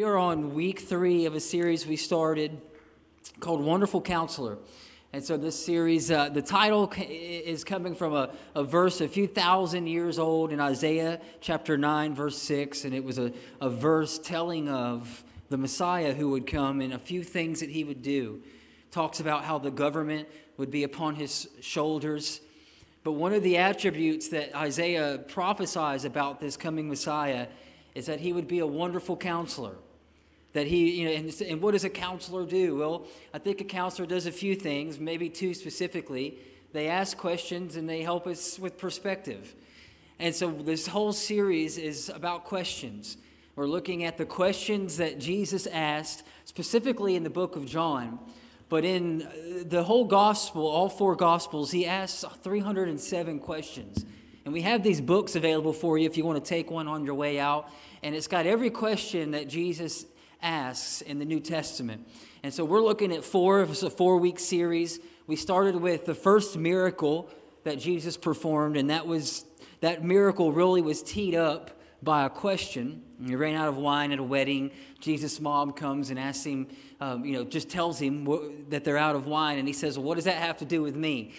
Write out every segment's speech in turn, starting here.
We are on week three of a series we started called Wonderful Counselor. And so, this series, uh, the title is coming from a, a verse a few thousand years old in Isaiah chapter 9, verse 6. And it was a, a verse telling of the Messiah who would come and a few things that he would do. Talks about how the government would be upon his shoulders. But one of the attributes that Isaiah prophesies about this coming Messiah is that he would be a wonderful counselor. That he, you know, and, and what does a counselor do? Well, I think a counselor does a few things, maybe two specifically. They ask questions and they help us with perspective. And so this whole series is about questions. We're looking at the questions that Jesus asked, specifically in the book of John. But in uh, the whole gospel, all four gospels, he asks 307 questions. And we have these books available for you if you want to take one on your way out. And it's got every question that Jesus asks in the New Testament. And so we're looking at four, it's a four week series. We started with the first miracle that Jesus performed, and that was that miracle really was teed up by a question. He ran out of wine at a wedding. Jesus' mom comes and asks him, um, you know, just tells him that they're out of wine. And he says, well, What does that have to do with me?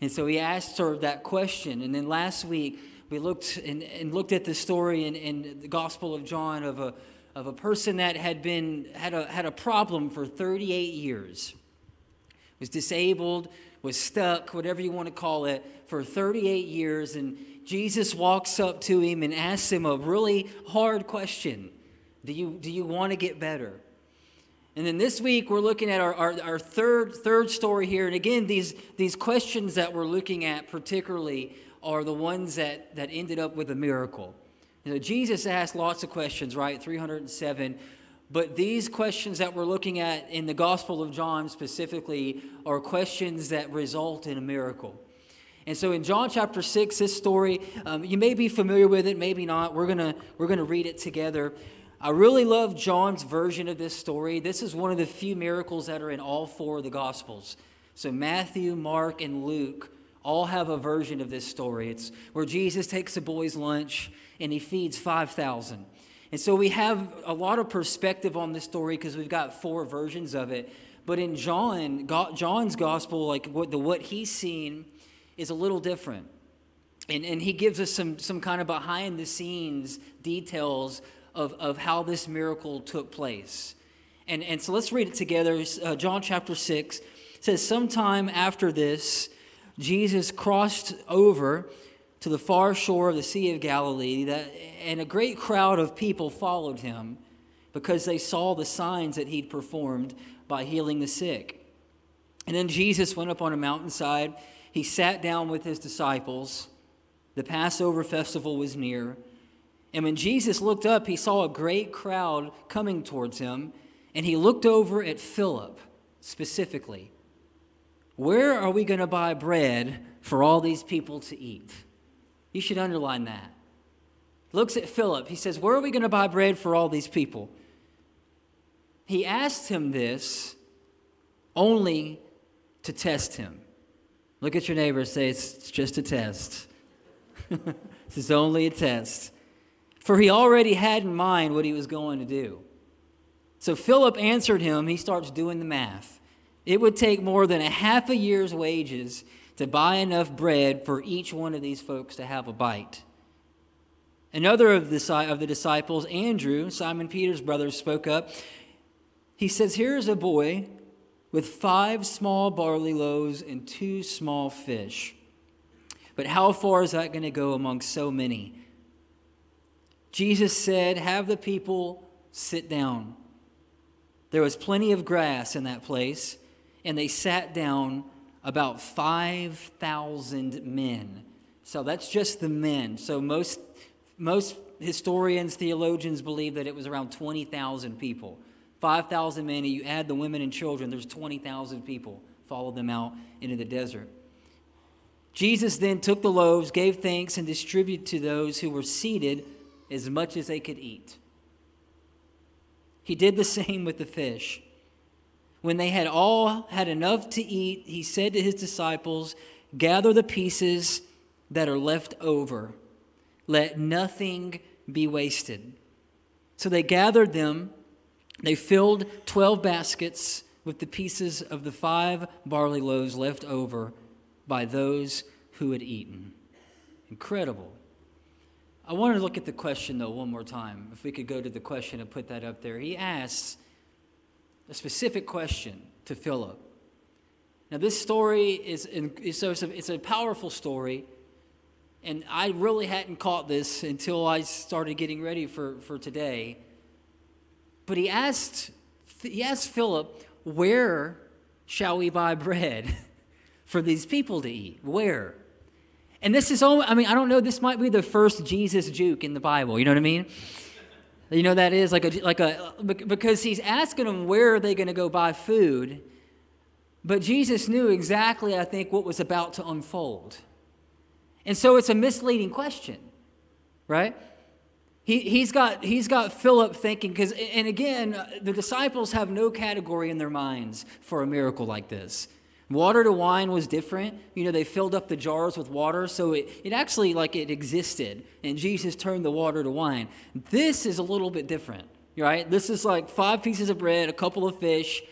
And so he asked her that question. And then last week, we looked and, and looked at the story in, in the Gospel of John of a, of a person that had been had a, had a problem for 38 years, was disabled, was stuck, whatever you want to call it, for 38 years. And Jesus walks up to him and asks him a really hard question Do you, do you want to get better? And then this week, we're looking at our, our, our, third, third story here. And again, these, these questions that we're looking at particularly are the ones that, that ended up with a miracle. You know, Jesus asked lots of questions, right? 307. But these questions that we're looking at in the Gospel of John specifically are questions that result in a miracle. And so in John chapter 6, this story, um, you may be familiar with it, maybe not. We're going to we're going to read it together. I really love John's version of this story. This is one of the few miracles that are in all four of the Gospels. So Matthew, Mark, and Luke all have a version of this story. It's where Jesus takes a boy's lunch and he feeds 5,000. And so we have a lot of perspective on this story because we've got four versions of it. But in John, John's gospel, like what the what he's seen is a little different. And, and he gives us some, some kind of behind the scenes details of, of how this miracle took place. And, and so let's read it together. Uh, John chapter 6 says, Sometime after this, Jesus crossed over to the far shore of the Sea of Galilee, that, and a great crowd of people followed him because they saw the signs that he'd performed by healing the sick. And then Jesus went up on a mountainside. He sat down with his disciples. The Passover festival was near. And when Jesus looked up, he saw a great crowd coming towards him, and he looked over at Philip specifically. Where are we going to buy bread for all these people to eat? You should underline that. Looks at Philip. He says, Where are we going to buy bread for all these people? He asked him this only to test him. Look at your neighbor say, It's just a test. this is only a test for he already had in mind what he was going to do. So Philip answered him. He starts doing the math. It would take more than a half a year's wages to buy enough bread for each one of these folks to have a bite. Another of the, of the disciples, Andrew, Simon Peter's brother, spoke up. He says, Here's a boy with five small barley loaves and two small fish. But how far is that going to go among so many? Jesus said, Have the people sit down. There was plenty of grass in that place, and they sat down about 5,000 men. So that's just the men. So most, most historians, theologians believe that it was around 20,000 people. 5,000 men, and you add the women and children, there's 20,000 people. Followed them out into the desert. Jesus then took the loaves, gave thanks, and distributed to those who were seated as much as they could eat. He did the same with the fish. When they had all had enough to eat, he said to his disciples, Gather the pieces that are left over, let nothing be wasted. So they gathered them they filled 12 baskets with the pieces of the five barley loaves left over by those who had eaten. Incredible. I want to look at the question, though, one more time. If we could go to the question and put that up there. He asks a specific question to Philip. Now, this story is, so it's a, it's a powerful story, and I really hadn't caught this until I started getting ready for, for today. But he asked, he asked Philip, Where shall we buy bread for these people to eat? Where? And this is only, I mean, I don't know, this might be the first Jesus juke in the Bible. You know what I mean? You know, that is like a, like a, because he's asking them where are they going to go buy food. But Jesus knew exactly, I think, what was about to unfold. And so it's a misleading question, right? He, he's got, he's got Philip thinking, because, and again, uh, the disciples have no category in their minds for a miracle like this. Water to wine was different. You know, they filled up the jars with water, so it, it actually like it existed, and Jesus turned the water to wine. This is a little bit different, right? This is like five pieces of bread, a couple of fish,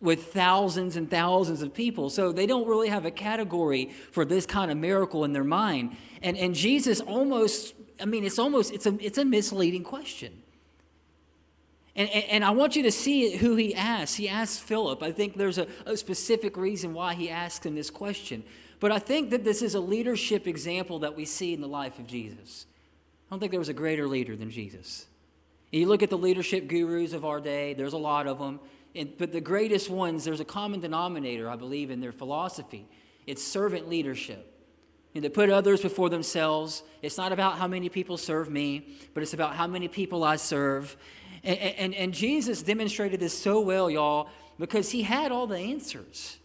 with thousands and thousands of people. So they don't really have a category for this kind of miracle in their mind. And, and Jesus almost I mean, it's almost, it's a, it's a misleading question. And, and, and, I want you to see who he asks. He asks Philip. I think there's a, a specific reason why he asks him this question. But I think that this is a leadership example that we see in the life of Jesus. I don't think there was a greater leader than Jesus. You look at the leadership gurus of our day, there's a lot of them. And, but the greatest ones, there's a common denominator, I believe, in their philosophy it's servant leadership and to put others before themselves. It's not about how many people serve me, but it's about how many people I serve. And, and, and Jesus demonstrated this so well, y'all, because he had all the answers.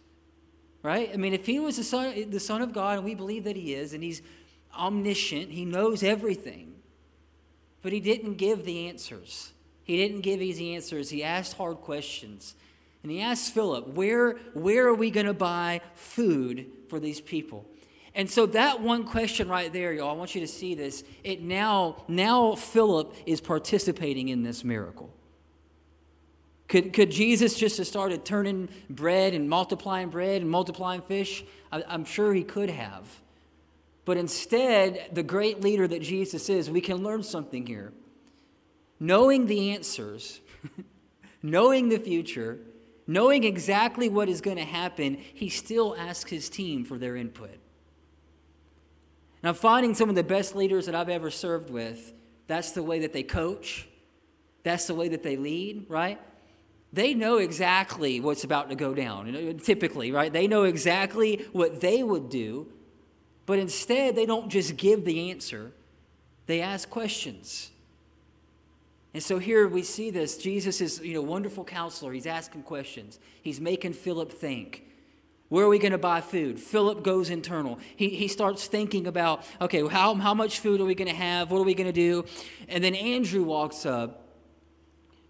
Right? I mean, if he was the son, the son of God, and we believe that he is, and he's omniscient, he knows everything, but he didn't give the answers. He didn't give easy answers. He asked hard questions. And he asked Philip, where, where are we going to buy food for these people? And so that one question right there, y'all, I want you to see this. It now, now Philip is participating in this miracle. Could, could Jesus just have started turning bread and multiplying bread and multiplying fish? I, I'm sure he could have. But instead, the great leader that Jesus is, we can learn something here. Knowing the answers, knowing the future, knowing exactly what is going to happen, he still asks his team for their input. I'm finding some of the best leaders that I've ever served with, that's the way that they coach, that's the way that they lead, right? They know exactly what's about to go down, typically, right? They know exactly what they would do, but instead they don't just give the answer, they ask questions. And so here we see this. Jesus is, you know, wonderful counselor. He's asking questions. He's making Philip think. Where are we going to buy food? Philip goes internal. He, he starts thinking about, okay, how, how much food are we going to have? What are we going to do? And then Andrew walks up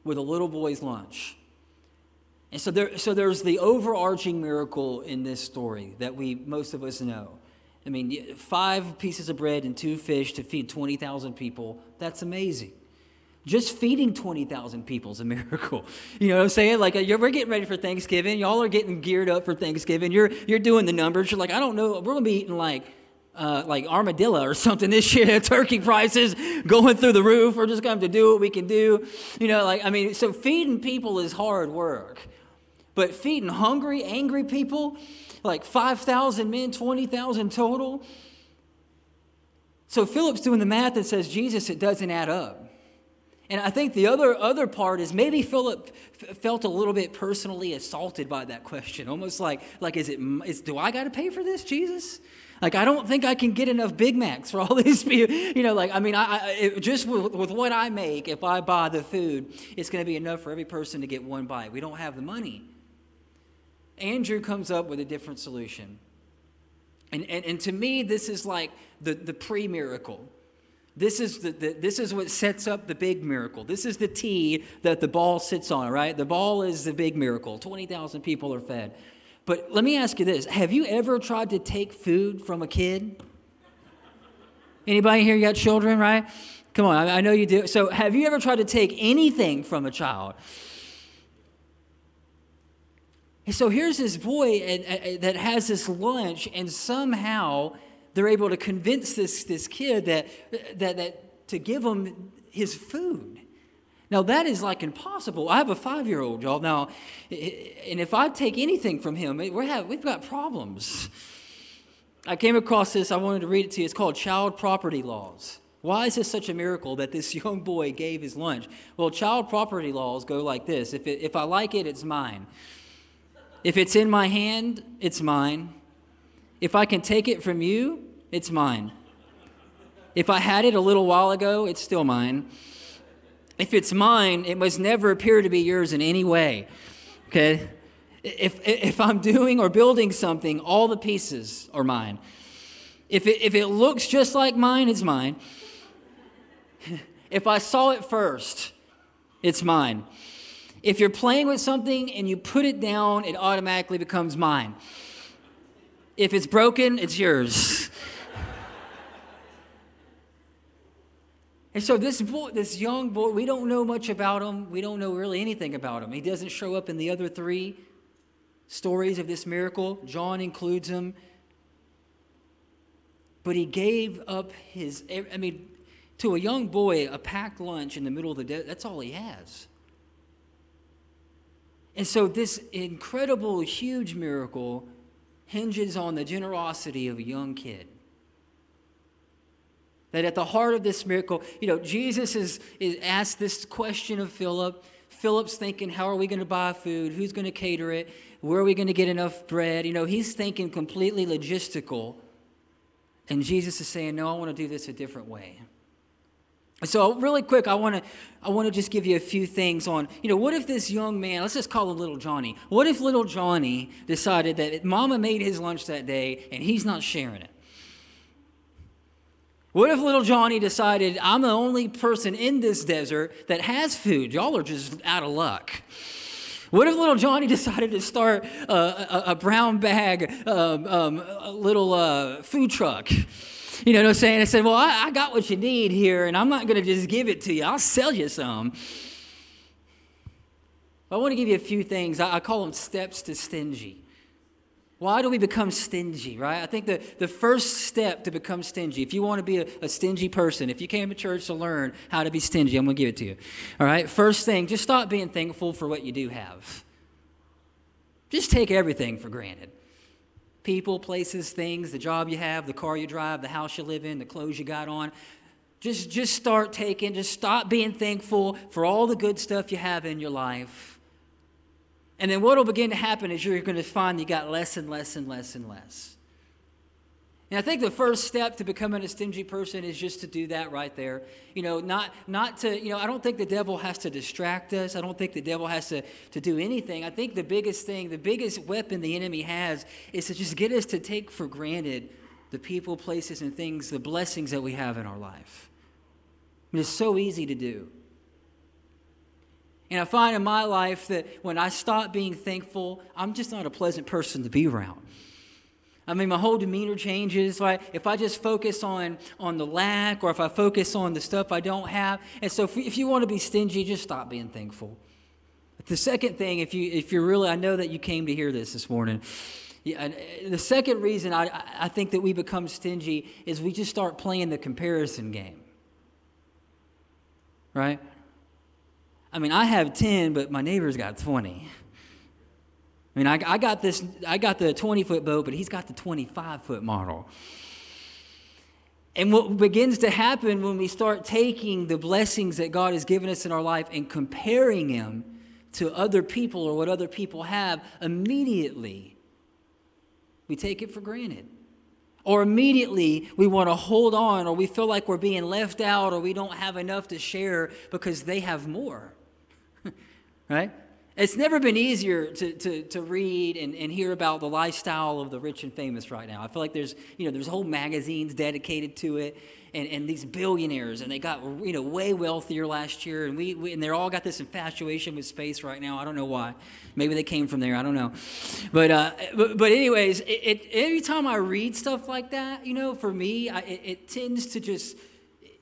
with a little boy's lunch. And so, there, so there's the overarching miracle in this story that we most of us know. I mean, five pieces of bread and two fish to feed 20,000 people, that's amazing. Just feeding 20,000 people is a miracle. You know what I'm saying? Like, we're getting ready for Thanksgiving. Y'all are getting geared up for Thanksgiving. You're, you're doing the numbers. You're like, I don't know. We're going to be eating like, uh, like armadillo or something this year. Turkey prices going through the roof. We're just going to do what we can do. You know, like, I mean, so feeding people is hard work. But feeding hungry, angry people, like 5,000 men, 20,000 total. So Philip's doing the math and says, Jesus, it doesn't add up. And I think the other, other part is maybe Philip felt a little bit personally assaulted by that question. Almost like, like is it, is, do I got to pay for this, Jesus? Like, I don't think I can get enough Big Macs for all these people. You know, like, I mean, I, I it, just with, with what I make, if I buy the food, it's going to be enough for every person to get one bite. We don't have the money. Andrew comes up with a different solution. And, and, and to me, this is like the, the pre miracle. This is, the, the, this is what sets up the big miracle. This is the tee that the ball sits on, right? The ball is the big miracle. 20,000 people are fed. But let me ask you this Have you ever tried to take food from a kid? Anybody here got children, right? Come on, I, I know you do. So, have you ever tried to take anything from a child? So here's this boy that has this lunch, and somehow they're able to convince this, this kid that, that, that to give him his food. Now, that is like impossible. I have a five year old, y'all. Now, and if I take anything from him, we have, we've got problems. I came across this, I wanted to read it to you. It's called Child Property Laws. Why is this such a miracle that this young boy gave his lunch? Well, child property laws go like this if, it, if I like it, it's mine. If it's in my hand, it's mine. If I can take it from you, it's mine. If I had it a little while ago, it's still mine. If it's mine, it must never appear to be yours in any way. Okay? If, if I'm doing or building something, all the pieces are mine. If it, if it looks just like mine, it's mine. If I saw it first, it's mine. If you're playing with something and you put it down, it automatically becomes mine. If it's broken, it's yours. And so this boy, this young boy, we don't know much about him. We don't know really anything about him. He doesn't show up in the other three stories of this miracle. John includes him. But he gave up his, I mean, to a young boy, a packed lunch in the middle of the day, that's all he has. And so this incredible, huge miracle hinges on the generosity of a young kid. That at the heart of this miracle, you know, Jesus is, is asked this question of Philip. Philip's thinking, how are we going to buy food? Who's going to cater it? Where are we going to get enough bread? You know, he's thinking completely logistical. And Jesus is saying, no, I want to do this a different way. So really quick, I want to I want to just give you a few things on, you know, what if this young man, let's just call him little Johnny. What if little Johnny decided that mama made his lunch that day and he's not sharing it? What if little Johnny decided, I'm the only person in this desert that has food? Y'all are just out of luck. What if little Johnny decided to start a, a, a brown bag, um, um, little uh, food truck? You know what I'm saying? I said, Well, I, I got what you need here, and I'm not going to just give it to you. I'll sell you some. I want to give you a few things. I, I call them steps to stingy. Why do we become stingy, right? I think the, the first step to become stingy, if you want to be a, a, stingy person, if you came to church to learn how to be stingy, I'm going to give it to you. All right? First thing, just stop being thankful for what you do have. Just take everything for granted people, places, things, the job you have, the car you drive, the house you live in, the clothes you got on. Just, just start taking, just stop being thankful for all the good stuff you have in your life and then what will begin to happen is you're going to find you got less and less and less and less. And I think the first step to becoming a stingy person is just to do that right there. You know, not not to, you know, I don't think the devil has to distract us. I don't think the devil has to, to do anything. I think the biggest thing, the biggest weapon the enemy has is to just get us to take for granted the people, places, and things, the blessings that we have in our life. I mean, it's so easy to do. And I find in my life that when I stop being thankful, I'm just not a pleasant person to be around. I mean, my whole demeanor changes. Right? If I just focus on, on the lack or if I focus on the stuff I don't have. And so if, if you want to be stingy, just stop being thankful. But the second thing, if, you, if you're really, I know that you came to hear this this morning. Yeah, uh, the second reason I, I think that we become stingy is we just start playing the comparison game. Right? I mean, I have 10, but my neighbor's got 20. I mean, I, I got this, I got the 20 foot boat, but he's got the 25 foot model. And what begins to happen when we start taking the blessings that God has given us in our life and comparing them to other people or what other people have, immediately we take it for granted. Or immediately we want to hold on, or we feel like we're being left out, or we don't have enough to share because they have more right? It's never been easier to, to, to read and, and hear about the lifestyle of the rich and famous right now. I feel like there's, you know, there's whole magazines dedicated to it and, and these billionaires and they got, you know, way wealthier last year and we, we and they're all got this infatuation with space right now. I don't know why. Maybe they came from there. I don't know. But, uh, but, but anyways, it, it, every time I read stuff like that, you know, for me, I, it, it tends to just,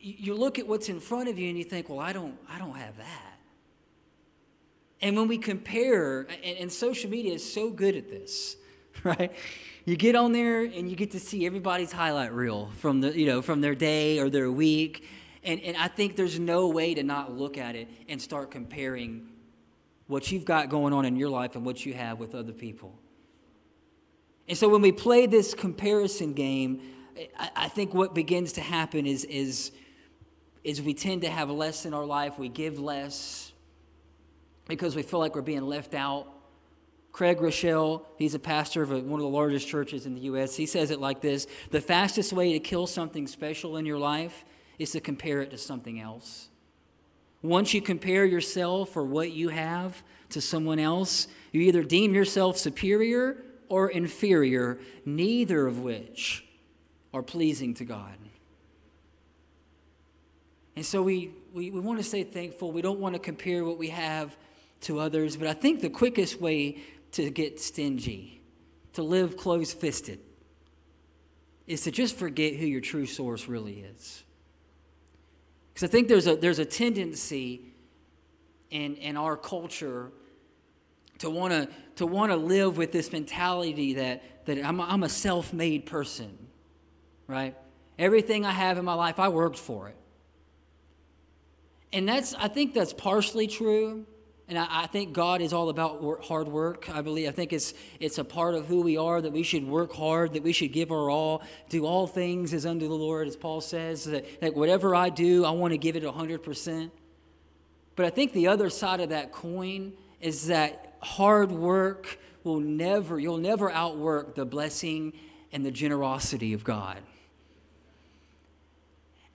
you look at what's in front of you and you think, well, I don't, I don't have that. And when we compare, and, and, social media is so good at this, right? You get on there and you get to see everybody's highlight reel from the, you know, from their day or their week. And, and I think there's no way to not look at it and start comparing what you've got going on in your life and what you have with other people. And so when we play this comparison game, I, I think what begins to happen is, is, is we tend to have less in our life, we give less, because we feel like we're being left out. Craig Groeschel, he's a pastor of a, one of the largest churches in the U.S., he says it like this The fastest way to kill something special in your life is to compare it to something else. Once you compare yourself or what you have to someone else, you either deem yourself superior or inferior, neither of which are pleasing to God. And so we, we, we want to stay thankful. We don't want to compare what we have to others. But I think the quickest way to get stingy, to live close fisted, is to just forget who your true source really is. Because I think there's a, there's a tendency in, in our culture to want to to want to live with this mentality that, that I'm, a, I'm a self made person, right? Everything I have in my life, I worked for it. And that's, I think that's partially true. And I, I, think God is all about work, hard work. I believe, I think it's, it's a part of who we are that we should work hard, that we should give our all, do all things as unto the Lord, as Paul says, that, that whatever I do, I want to give it 100%. But I think the other side of that coin is that hard work will never, you'll never outwork the blessing and the generosity of God.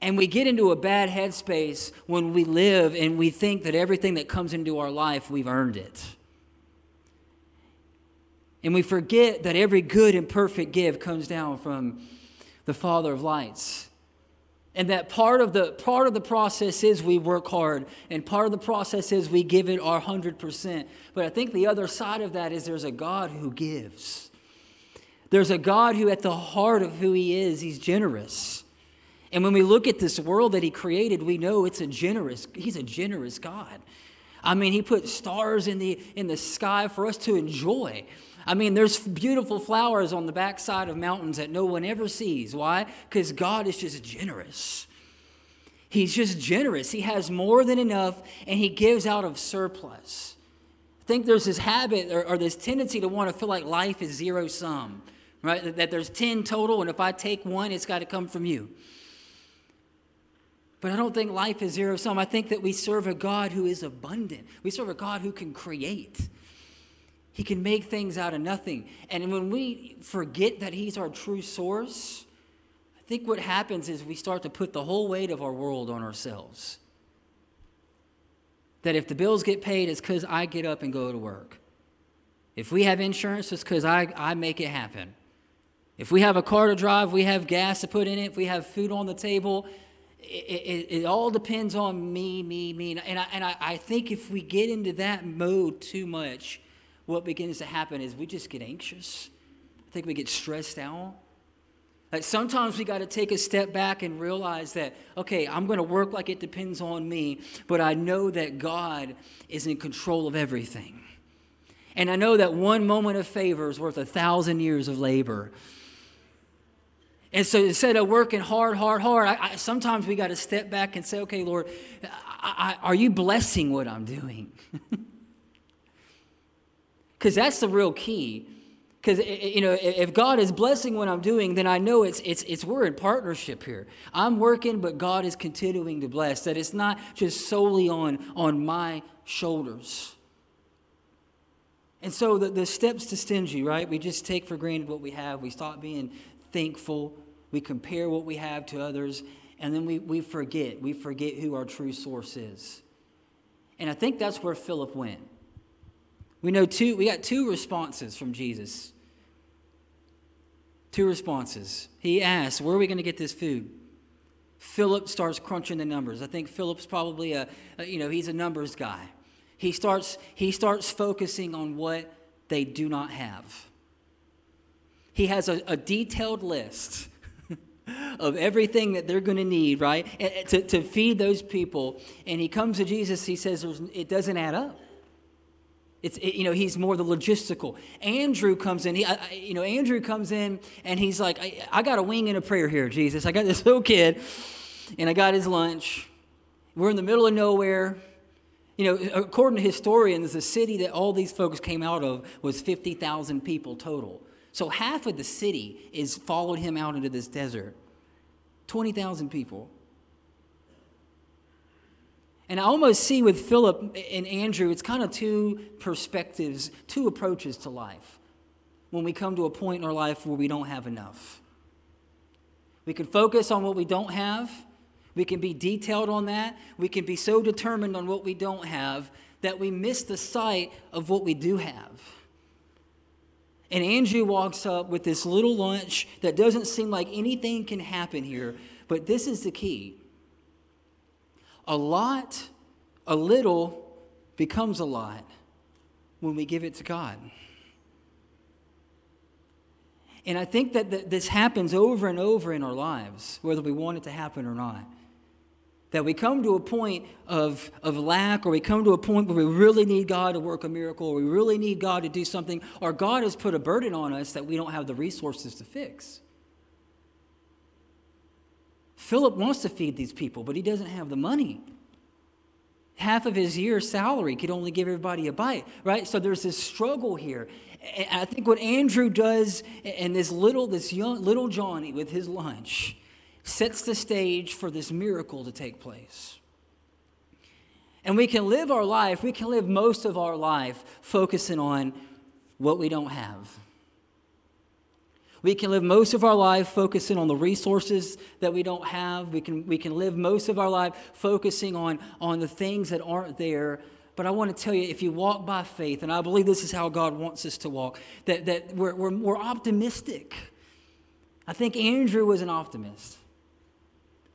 And we get into a bad headspace when we live and we think that everything that comes into our life, we've earned it. And we forget that every good and perfect gift comes down from the Father of lights. And that part of the part of the process is we work hard, and part of the process is we give it our 100%. But I think the other side of that is there's a God who gives. There's a God who at the heart of who he is, he's generous. And when we look at this world that he created, we know it's a generous, he's a generous God. I mean, he put stars in the in the sky for us to enjoy. I mean, there's beautiful flowers on the backside of mountains that no one ever sees. Why? Because God is just generous. He's just generous. He has more than enough, and he gives out of surplus. I think there's this habit or, or this tendency to want to feel like life is zero sum, right? That, that there's 10 total, and if I take one, it's got to come from you. But I don't think life is zero sum. I think that we serve a God who is abundant. We serve a God who can create. He can make things out of nothing. And when we forget that He's our true source, I think what happens is we start to put the whole weight of our world on ourselves. That if the bills get paid, it's because I get up and go to work. If we have insurance, it's because I, I make it happen. If we have a car to drive, we have gas to put in it, if we have food on the table, it, it, it, all depends on me, me, me. And, I, and I, I think if we get into that mode too much, what begins to happen is we just get anxious. I think we get stressed out. Like sometimes we got to take a step back and realize that, okay, I'm going to work like it depends on me, but I know that God is in control of everything. And I know that one moment of favor is worth a thousand years of labor. And so instead of working hard, hard, hard, I, I, sometimes we got to step back and say, okay, Lord, I, are you blessing what I'm doing? Because that's the real key. Because eh, eh, you know, if God is blessing what I'm doing, then I know it's it's it's we're in partnership here. I'm working, but God is continuing to bless. That it's not just solely on on my shoulders. And so the, the steps to stingy, right? We just take for granted what we have. We stop being thankful. We compare what we have to others, and then we, we forget. We forget who our true source is. And I think that's where Philip went. We know two, we got two responses from Jesus. Two responses. He asks, Where are we going to get this food? Philip starts crunching the numbers. I think Philip's probably a, a, you know, he's a numbers guy. He starts, he starts focusing on what they do not have. He has a, a detailed list of everything that they're going to need, right, to, to feed those people. And he comes to Jesus, he says, it doesn't add up. It's, it, you know, he's more the logistical. Andrew comes in, he, I, you know, Andrew comes in and he's like, I, I got a wing and a prayer here, Jesus. I got this little kid and I got his lunch. We're in the middle of nowhere. You know, according to historians, the city that all these folks came out of was 50,000 people total. So half of the city is followed him out into this desert. 20,000 people. And I almost see with Philip and Andrew, it's kind of two perspectives, two approaches to life when we come to a point in our life where we don't have enough. We can focus on what we don't have, we can be detailed on that, we can be so determined on what we don't have that we miss the sight of what we do have. And Andrew walks up with this little lunch that doesn't seem like anything can happen here, but this is the key. A lot, a little becomes a lot when we give it to God. And I think that this happens over and over in our lives, whether we want it to happen or not. That we come to a point of, of lack, or we come to a point where we really need God to work a miracle, or we really need God to do something, or God has put a burden on us that we don't have the resources to fix. Philip wants to feed these people, but he doesn't have the money. Half of his year's salary could only give everybody a bite, right? So there's this struggle here. And I think what Andrew does, and this little, this young little Johnny with his lunch, sets the stage for this miracle to take place. And we can live our life, we can live most of our life focusing on what we don't have. We can live most of our life focusing on the resources that we don't have. We can, we can live most of our life focusing on, on the things that aren't there. But I want to tell you, if you walk by faith, and I believe this is how God wants us to walk, that, that we're, we're, we're optimistic. I think Andrew was an optimist.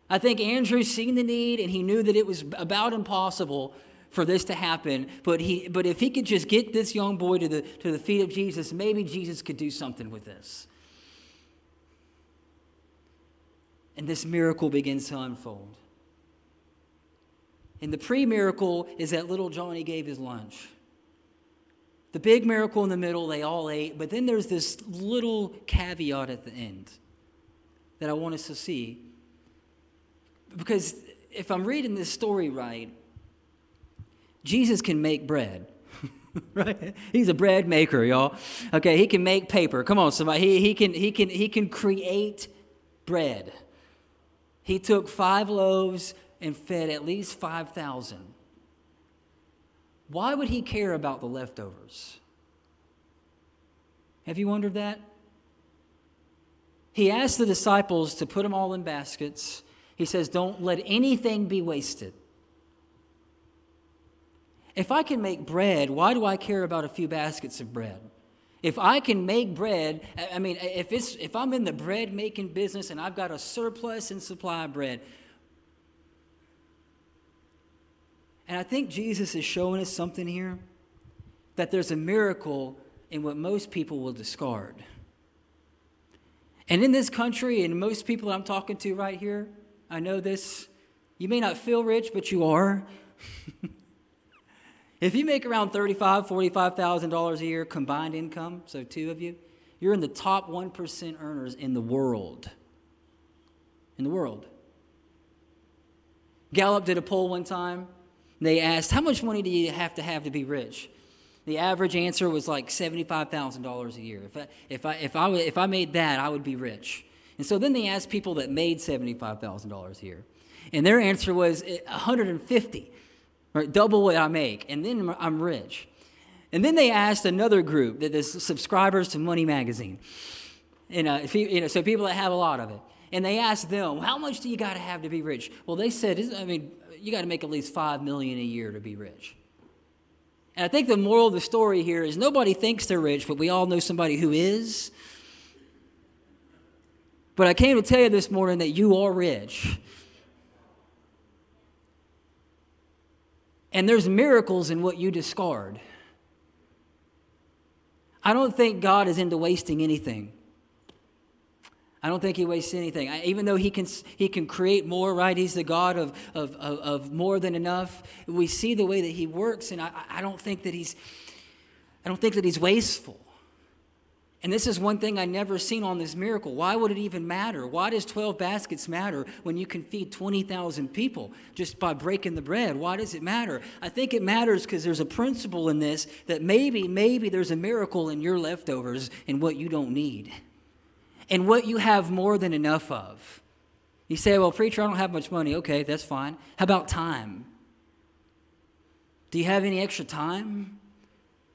I think Andrew seen the need and he knew that it was about impossible for this to happen. But, he, but if he could just get this young boy to the, to the feet of Jesus, maybe Jesus could do something with this. And this miracle begins to unfold. And the pre miracle is that little Johnny gave his lunch. The big miracle in the middle, they all ate. But then there's this little caveat at the end that I want us to see because if I'm reading this story right, Jesus can make bread. right? He's a bread maker, y'all. Okay, he can make paper. Come on, somebody. He, he, can, he, can, he can create bread. He took five loaves and fed at least 5,000. Why would he care about the leftovers? Have you wondered that? He asked the disciples to put them all in baskets he says, Don't let anything be wasted. If I can make bread, why do I care about a few baskets of bread? If I can make bread, I mean, if, it's, if I'm in the bread making business and I've got a surplus in supply of bread, and I think Jesus is showing us something here that there's a miracle in what most people will discard. And in this country, and most people I'm talking to right here, I know this. You may not feel rich, but you are. if you make around $35,000, $45,000 a year combined income, so two of you, you're in the top 1% earners in the world. In the world. Gallup did a poll one time. They asked, How much money do you have to have to be rich? The average answer was like $75,000 a year. If I, if, I, if, I, if I made that, I would be rich. And so then they asked people that made $75,000 a year. And their answer was 150, eh, right? Double what I make. And then I'm rich. And then they asked another group that is subscribers to Money Magazine. And, uh, you, you know, so people that have a lot of it. And they asked them, how much do you got to have to be rich? Well, they said, I mean, you got to make at least 5 million a year to be rich. And I think the moral of the story here is nobody thinks they're rich, but we all know somebody who is. But I came to tell you this morning that you are rich. And there's miracles in what you discard. I don't think God is into wasting anything. I don't think he wastes anything. I, even though he can, he can create more, right? He's the God of, of, of, of more than enough. We see the way that he works, and I, I don't think that he's I don't think that he's wasteful. And this is one thing I never seen on this miracle. Why would it even matter? Why does 12 baskets matter when you can feed 20,000 people just by breaking the bread? Why does it matter? I think it matters because there's a principle in this that maybe, maybe there's a miracle in your leftovers and what you don't need and what you have more than enough of. You say, well, preacher, I don't have much money. Okay, that's fine. How about time? Do you have any extra time?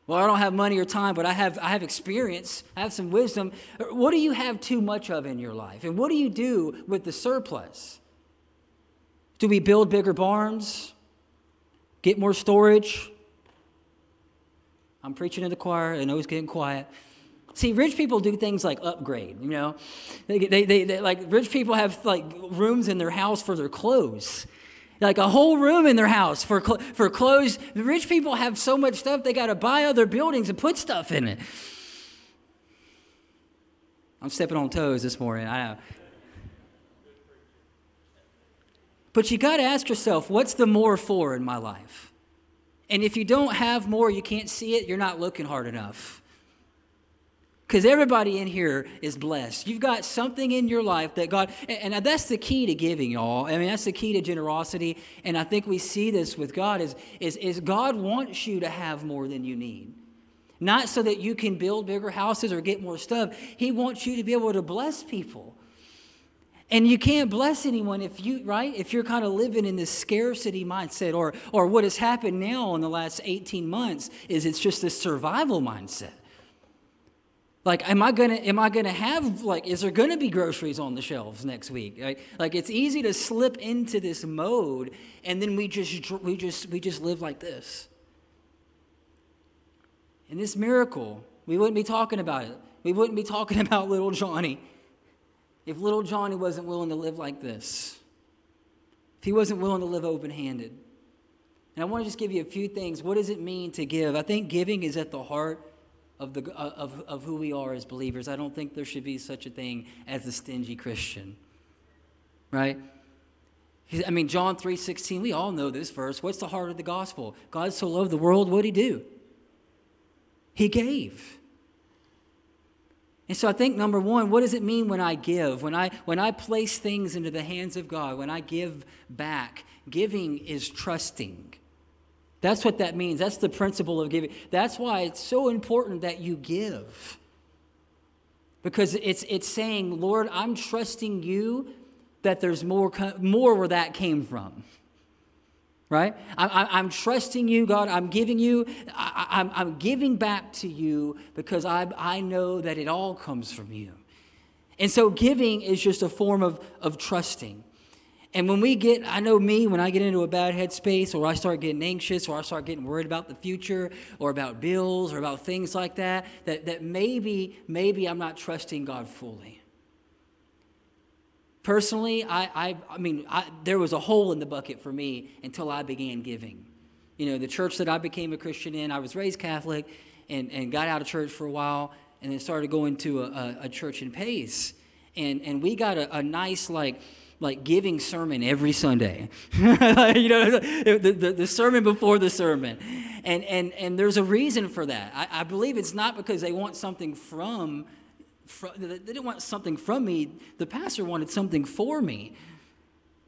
Well, I don't have money or time, but I have, I have experience, I have some wisdom. What do you have too much of in your life? And what do you do with the surplus? Do we build bigger barns? Get more storage? I'm preaching in the choir. Know it's getting quiet. See, rich people do things like upgrade, you know? They, they, they, they, like, rich people have, like, rooms in their house for their clothes. Like a whole room in their house for, cl- for clothes. The rich people have so much stuff, they got to buy other buildings and put stuff in it. I'm stepping on toes this morning, I know. But you got to ask yourself, what's the more for in my life? And if you don't have more, you can't see it, you're not looking hard enough. Because everybody in here is blessed. You've got something in your life that God, and uh, that's the key to giving, y'all. I mean, that's the key to generosity. And I think we see this with God is, is, is God wants you to have more than you need. Not so that you can build bigger houses or get more stuff. He wants you to be able to bless people. And you can't bless anyone if you, right? If you're kind of living in this scarcity mindset, or, or what has happened now in the last 18 months is it's just this survival mindset. Like, am I gonna am I gonna have like is there gonna be groceries on the shelves next week? Like, it's easy to slip into this mode, and then we just we just we just live like this. In this miracle, we wouldn't be talking about it. We wouldn't be talking about little Johnny if little Johnny wasn't willing to live like this. If he wasn't willing to live open handed. And I want to just give you a few things. What does it mean to give? I think giving is at the heart of, the, uh, of, of who we are as believers. I don't think there should be such a thing as a stingy Christian, right? I mean, John 3.16, we all know this verse. What's the heart of the gospel? God so loved the world, what did he do? He gave. And so I think number one, what does it mean when I give? When I when I place things into the hands of God, when I give back, giving is trusting. That's what that means. That's the principle of giving. That's why it's so important that you give. Because it's, it's saying, Lord, I'm trusting you that there's more, more where that came from. Right? I, am trusting you, God. I'm giving you, I, I'm, I'm giving back to you because I, I know that it all comes from you. And so giving is just a form of, of trusting. And when we get, I know me, when I get into a bad headspace or I start getting anxious or I start getting worried about the future or about bills or about things like that, that, that maybe, maybe I'm not trusting God fully. Personally, I, I, I mean, I, there was a hole in the bucket for me until I began giving. You know, the church that I became a Christian in, I was raised Catholic and, and got out of church for a while and then started going to a, a, a church in Pace. And, and we got a, a nice, like, like giving sermon every Sunday. you know, the, the, the, sermon before the sermon. And, and, and there's a reason for that. I, I believe it's not because they want something from, from, they didn't want something from me. The pastor wanted something for me.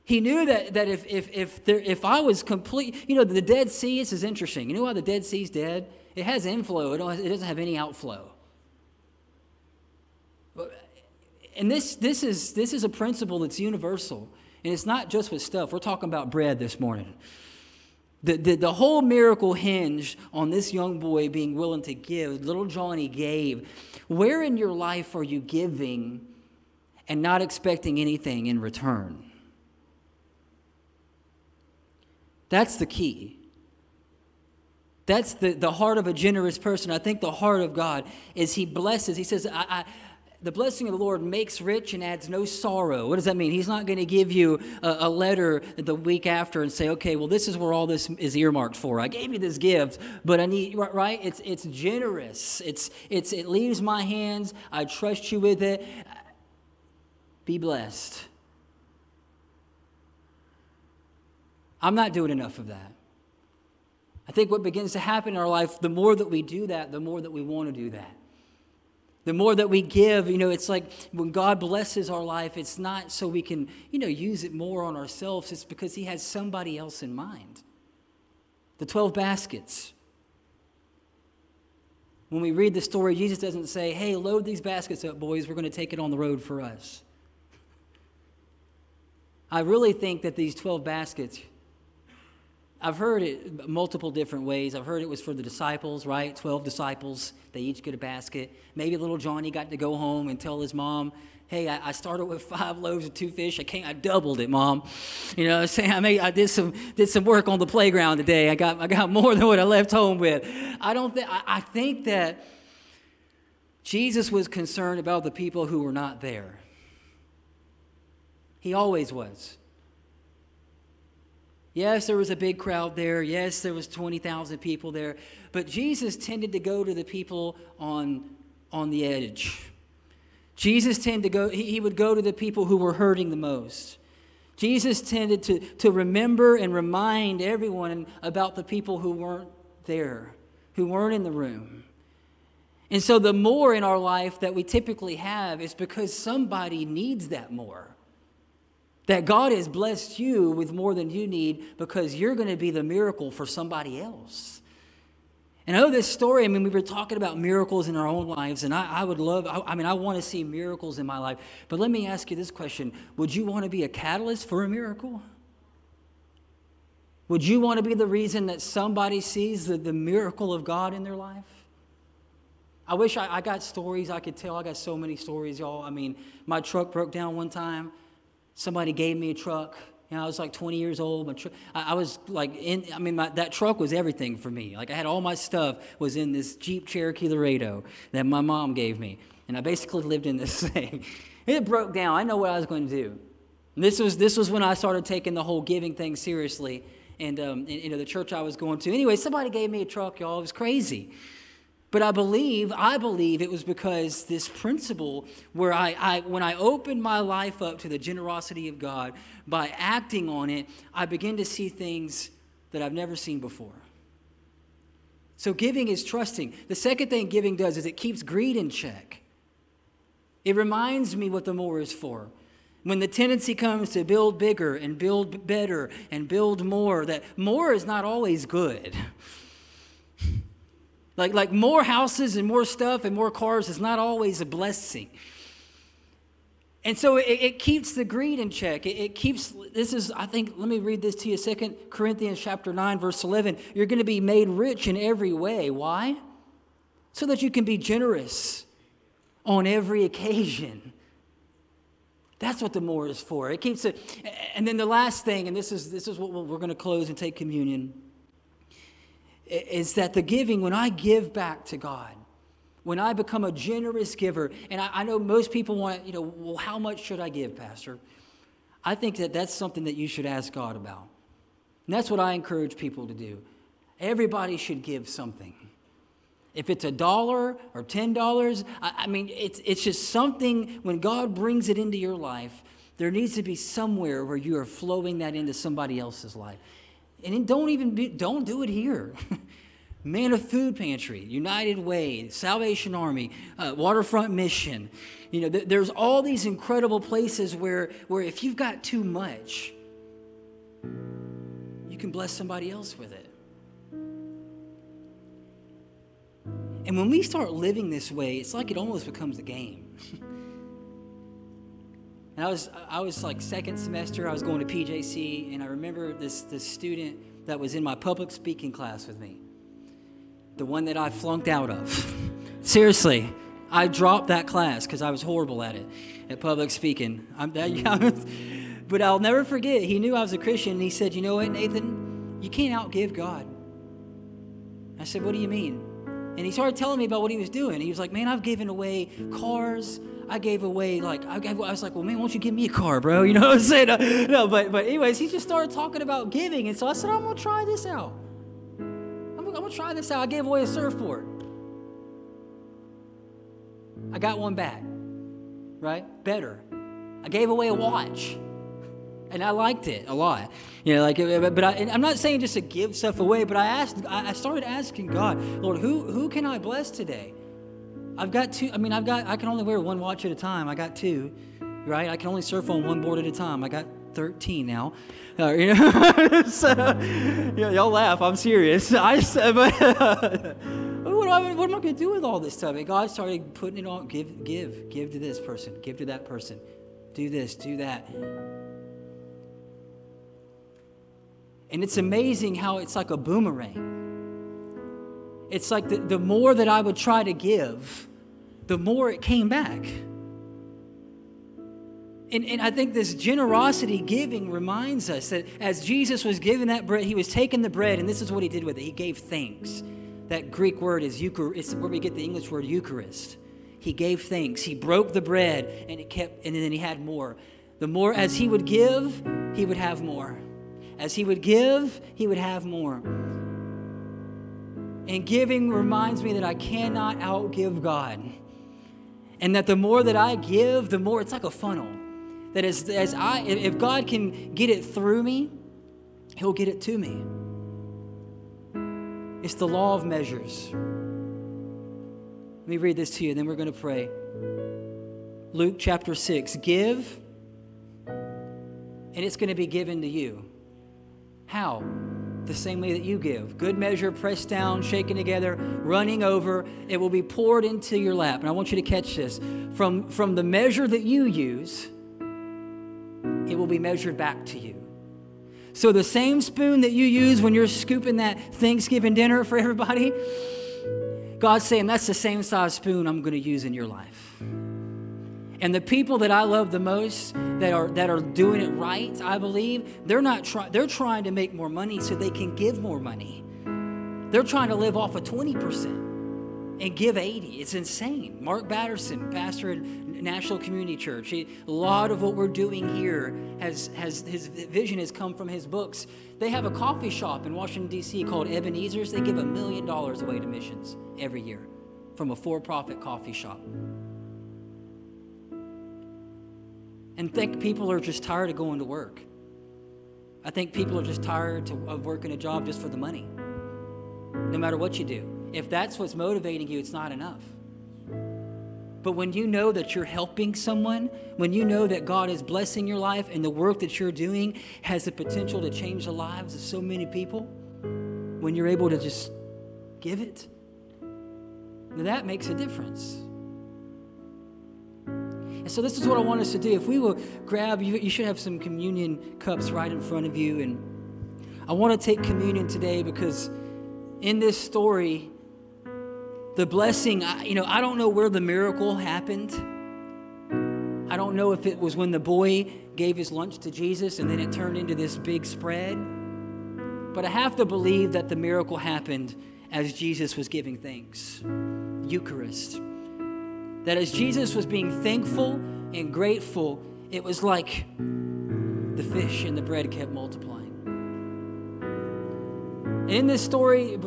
He knew that, that if, if, if, there, if I was complete, you know, the Dead Sea, this is interesting. You know why the Dead Sea's dead? It has inflow, it doesn't have any outflow and this, this, is, this is a principle that's universal. And it's not just with stuff. We're talking about bread this morning. The, the, the whole miracle hinged on this young boy being willing to give. Little Johnny gave. Where in your life are you giving and not expecting anything in return? That's the key. That's the, the heart of a generous person. I think the heart of God is He blesses. He says, I, I the blessing of the Lord makes rich and adds no sorrow. What does that mean? He's not going to give you a, a, letter the week after and say, okay, well, this is where all this is earmarked for. I gave you this gift, but I need, right? It's, it's generous. It's, it's, it leaves my hands. I trust you with it. Be blessed. I'm not doing enough of that. I think what begins to happen in our life, the more that we do that, the more that we want to do that. The more that we give, you know, it's like when God blesses our life, it's not so we can, you know, use it more on ourselves. It's because He has somebody else in mind. The 12 baskets. When we read the story, Jesus doesn't say, hey, load these baskets up, boys, we're going to take it on the road for us. I really think that these 12 baskets I've heard it multiple different ways. I've heard it was for the disciples, right? 12 disciples. They each get a basket. Maybe little Johnny got to go home and tell his mom, hey, I, I started with five loaves and two fish. I can't, I doubled it, mom. You know, saying I made, I did some, did some work on the playground today. I got, I got more than what I left home with. I don't think, I think that Jesus was concerned about the people who were not there. He always was. Yes, there was a big crowd there. Yes, there was 20,000 people there. But Jesus tended to go to the people on, on the edge. Jesus tended to go, he, he would go to the people who were hurting the most. Jesus tended to, to remember and remind everyone about the people who weren't there, who weren't in the room. And so, the more in our life that we typically have is because somebody needs that more. That God has blessed you with more than you need because you're going to be the miracle for somebody else. And I know this story, I mean, we were talking about miracles in our own lives, and I, I would love, I, I mean, I want to see miracles in my life. But let me ask you this question Would you want to be a catalyst for a miracle? Would you want to be the reason that somebody sees the, the miracle of God in their life? I wish I, I got stories I could tell. I got so many stories, y'all. I mean, my truck broke down one time. Somebody gave me a truck. You know, I was like 20 years old. My tr- I, I was like in. I mean, my, that truck was everything for me. Like I had all my stuff was in this Jeep Cherokee Laredo that my mom gave me, and I basically lived in this thing. it broke down. I know what I was going to do. And this was this was when I started taking the whole giving thing seriously, and, um, and you know the church I was going to. Anyway, somebody gave me a truck, y'all. It was crazy. But I believe, I believe it was because this principle where I, I, when I opened my life up to the generosity of God, by acting on it, I begin to see things that I've never seen before. So giving is trusting. The second thing giving does is it keeps greed in check. It reminds me what the more is for. When the tendency comes to build bigger and build better and build more, that more is not always good. Like, like more houses and more stuff and more cars is not always a blessing. And so it, it keeps the greed in check. It, it, keeps, this is, I think, let me read this to you. Second Corinthians chapter 9, verse 11. You're going to be made rich in every way. Why? So that you can be generous on every occasion. That's what the more is for. It keeps it. And then the last thing, and this is, this is what we're going to close and take communion is that the giving, when I give back to God, when I become a generous giver, and I, I, know most people want, you know, well, how much should I give, Pastor? I think that that's something that you should ask God about. And that's what I encourage people to do. Everybody should give something. If it's a dollar or ten dollars, I, I mean, it's, it's just something, when God brings it into your life, there needs to be somewhere where you are flowing that into somebody else's life. And don't even be, don't do it here. Manna Food Pantry, United Way, Salvation Army, uh, Waterfront Mission. You know, th- there's all these incredible places where, where if you've got too much, you can bless somebody else with it. And when we start living this way, it's like it almost becomes a game. And I was, I was like second semester, I was going to PJC, and I remember this, this student that was in my public speaking class with me, the one that I flunked out of. Seriously, I dropped that class because I was horrible at it, at public speaking. I'm that young. but I'll never forget, he knew I was a Christian, and he said, You know what, Nathan? You can't outgive God. I said, What do you mean? And he started telling me about what he was doing. He was like, Man, I've given away cars. I gave away like I, gave, I was like, well, man, why don't you give me a car, bro? You know what I'm saying? No, but but anyways, he just started talking about giving, and so I said, I'm gonna try this out. I'm, I'm gonna try this out. I gave away a surfboard. I got one back, right? Better. I gave away a watch and I liked it a lot. You know, like, uh, but I, am not saying just to give stuff away, but I asked, I started asking God, Lord, who who can I bless today? I've got two. I mean, I've got. I can only wear one watch at a time. I got two, right? I can only surf on one board at a time. I got 13 now. Uh, you know, so, yeah, y'all laugh. I'm serious. I but. what, am I, what am I going to do with all this stuff? And God started putting it on. Give, give, give to this person. Give to that person. Do this. Do that. And it's amazing how it's like a boomerang. It's like the, the more that I would try to give, the more it came back. And, and I think this generosity giving reminds us that as Jesus was giving that bread, he was taking the bread, and this is what he did with it. He gave thanks. That Greek word is Eucharist, where we get the English word Eucharist. He gave thanks. He broke the bread, and it kept, and then he had more. The more as he would give, he would have more. As he would give, he would have more. And giving reminds me that I cannot outgive God. And that the more that I give, the more it's like a funnel. That as, as I, if God can get it through me, He'll get it to me. It's the law of measures. Let me read this to you, then we're going to pray. Luke chapter 6 Give, and it's going to be given to you. How? The same way that you give. Good measure, pressed down, shaken together, running over. It will be poured into your lap. And I want you to catch this. From, from the measure that you use, it will be measured back to you. So the same spoon that you use when you're scooping that Thanksgiving dinner for everybody, God's saying that's the same size spoon I'm going to use in your life. And the people that I love the most that are that are doing it right, I believe, they're not trying they're trying to make more money so they can give more money. They're trying to live off of 20% and give 80. It's insane. Mark Batterson, pastor at National Community Church, he, a lot of what we're doing here has, has his vision has come from his books. They have a coffee shop in Washington, D.C. called Ebenezer's. They give a million dollars away to missions every year from a for profit coffee shop. And think people are just tired of going to work. I think people are just tired to, of working a job just for the money, no matter what you do. If that's what's motivating you, it's not enough. But when you know that you're helping someone, when you know that God is blessing your life and the work that you're doing has the potential to change the lives of so many people, when you're able to just give it, that makes a difference. And so, this is what I want us to do. If we will grab, you, you should have some communion cups right in front of you. And I want to take communion today because in this story, the blessing, you know, I don't know where the miracle happened. I don't know if it was when the boy gave his lunch to Jesus and then it turned into this big spread. But I have to believe that the miracle happened as Jesus was giving thanks. Eucharist. That as Jesus was being thankful and grateful, it was like the fish and the bread kept multiplying. And in this story,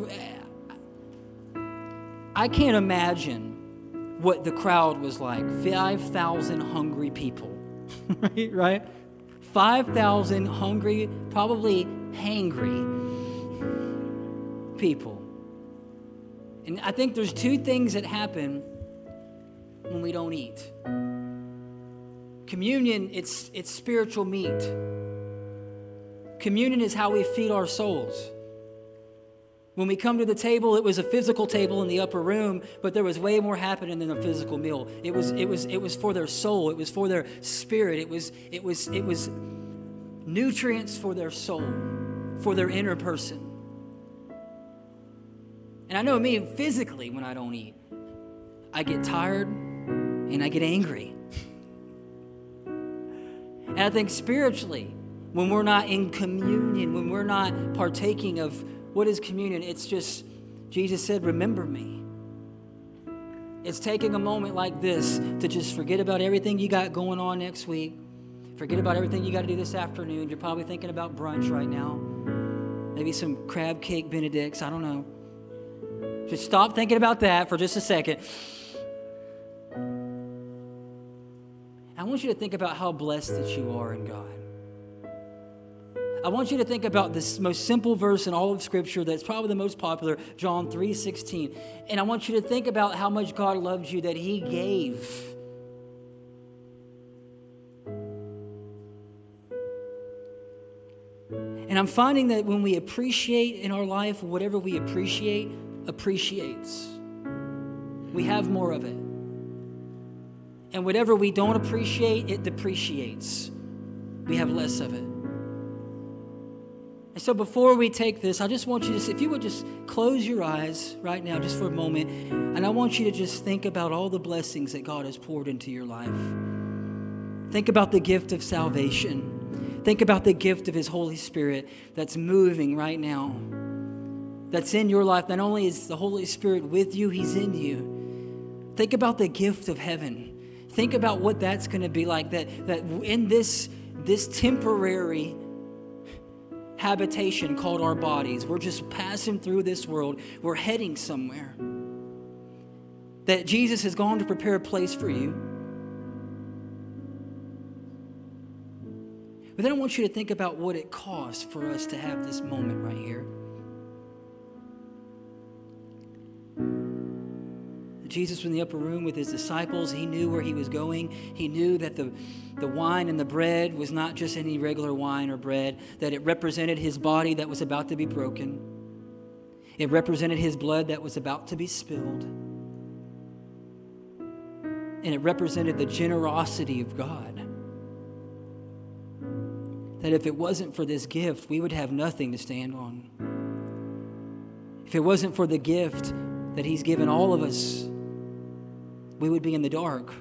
I can't imagine what the crowd was like 5,000 hungry people, right? right? 5,000 hungry, probably hangry people. And I think there's two things that happen when we don't eat. Communion, it's, it's spiritual meat. Communion is how we feed our souls. When we come to the table, it was a physical table in the upper room, but there was way more happening than a physical meal. It was, it was, it was for their soul. It was for their spirit. It was, it was, it was nutrients for their soul, for their inner person. And I know me physically when I don't eat, I get tired and I get angry. And I think spiritually, when we're not in communion, when we're not partaking of what is communion, it's just Jesus said, Remember me. It's taking a moment like this to just forget about everything you got going on next week. Forget about everything you got to do this afternoon. You're probably thinking about brunch right now. Maybe some crab cake benedicts. I don't know. Just stop thinking about that for just a second. I want you to think about how blessed that you are in God. I want you to think about this most simple verse in all of Scripture that's probably the most popular, John 3:16. And I want you to think about how much God loved you that He gave. And I'm finding that when we appreciate in our life, whatever we appreciate appreciates. We have more of it. And whatever we don't appreciate, it depreciates. We have less of it. And so before we take this, I just want you to, if you would just close your eyes right now, just for a moment, and I want you to just think about all the blessings that God has poured into your life. Think about the gift of salvation. Think about the gift of His Holy Spirit that's moving right now, that's in your life. Not only is the Holy Spirit with you, He's in you. Think about the gift of heaven. Think about what that's going to be like. That, that in this, this temporary habitation called our bodies. We're just passing through this world. We're heading somewhere. That Jesus has gone to prepare a place for you. But then I want you to think about what it costs for us to have this moment right here. Jesus was in the upper room with his disciples. He knew where he was going. He knew that the, the wine and the bread was not just any regular wine or bread, that it represented his body that was about to be broken, it represented his blood that was about to be spilled, and it represented the generosity of God. That if it wasn't for this gift, we would have nothing to stand on. If it wasn't for the gift that He's given all of us, we would be in the dark.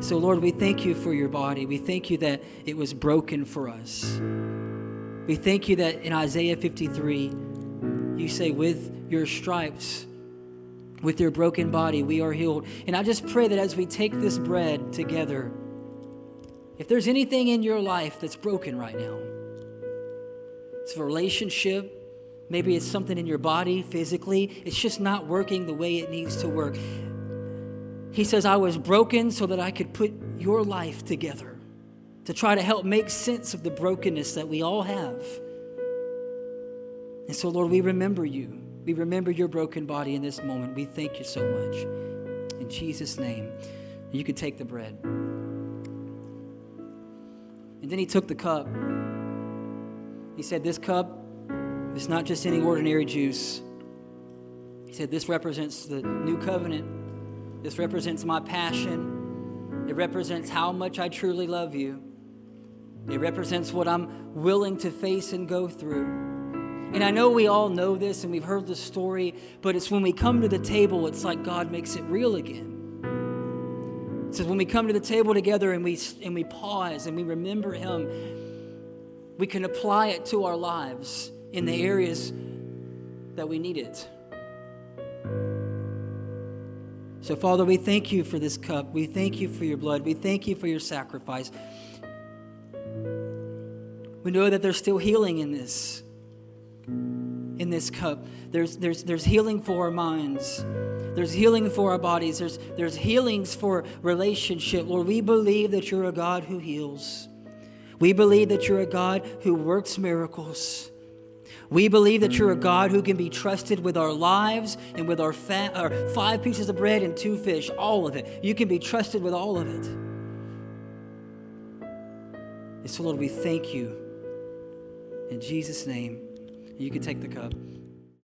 So, Lord, we thank you for your body. We thank you that it was broken for us. We thank you that in Isaiah 53, you say, with your stripes, with your broken body, we are healed. And I just pray that as we take this bread together, if there's anything in your life that's broken right now, it's a relationship, Maybe it's something in your body physically, it's just not working the way it needs to work. He says, I was broken so that I could put your life together to try to help make sense of the brokenness that we all have. And so, Lord, we remember you. We remember your broken body in this moment. We thank you so much. In Jesus' name, you can take the bread. And then he took the cup. He said, This cup it's not just any ordinary juice. He said, This represents the new covenant. This represents my passion. It represents how much I truly love you. It represents what I'm willing to face and go through. And I know we all know this and we've heard the story, but it's when we come to the table, it's like God makes it real again. It says when we come to the table together and we, and we pause and we remember Him, we can apply it to our lives in the areas that we need it. So, Father, we thank you for this cup. We thank you for your blood. We thank you for your sacrifice. We know that there's still healing in this, in this cup. There's, there's, there's healing for our minds. There's healing for our bodies. There's, there's healings for relationship. Lord, we believe that you're a God who heals. We believe that you're a God who works miracles. We believe that you're a God who can be trusted with our lives and with our, fat, our five pieces of bread and two fish, all of it. You can be trusted with all of it. And so, Lord, we thank you. In Jesus' name, you can take the cup.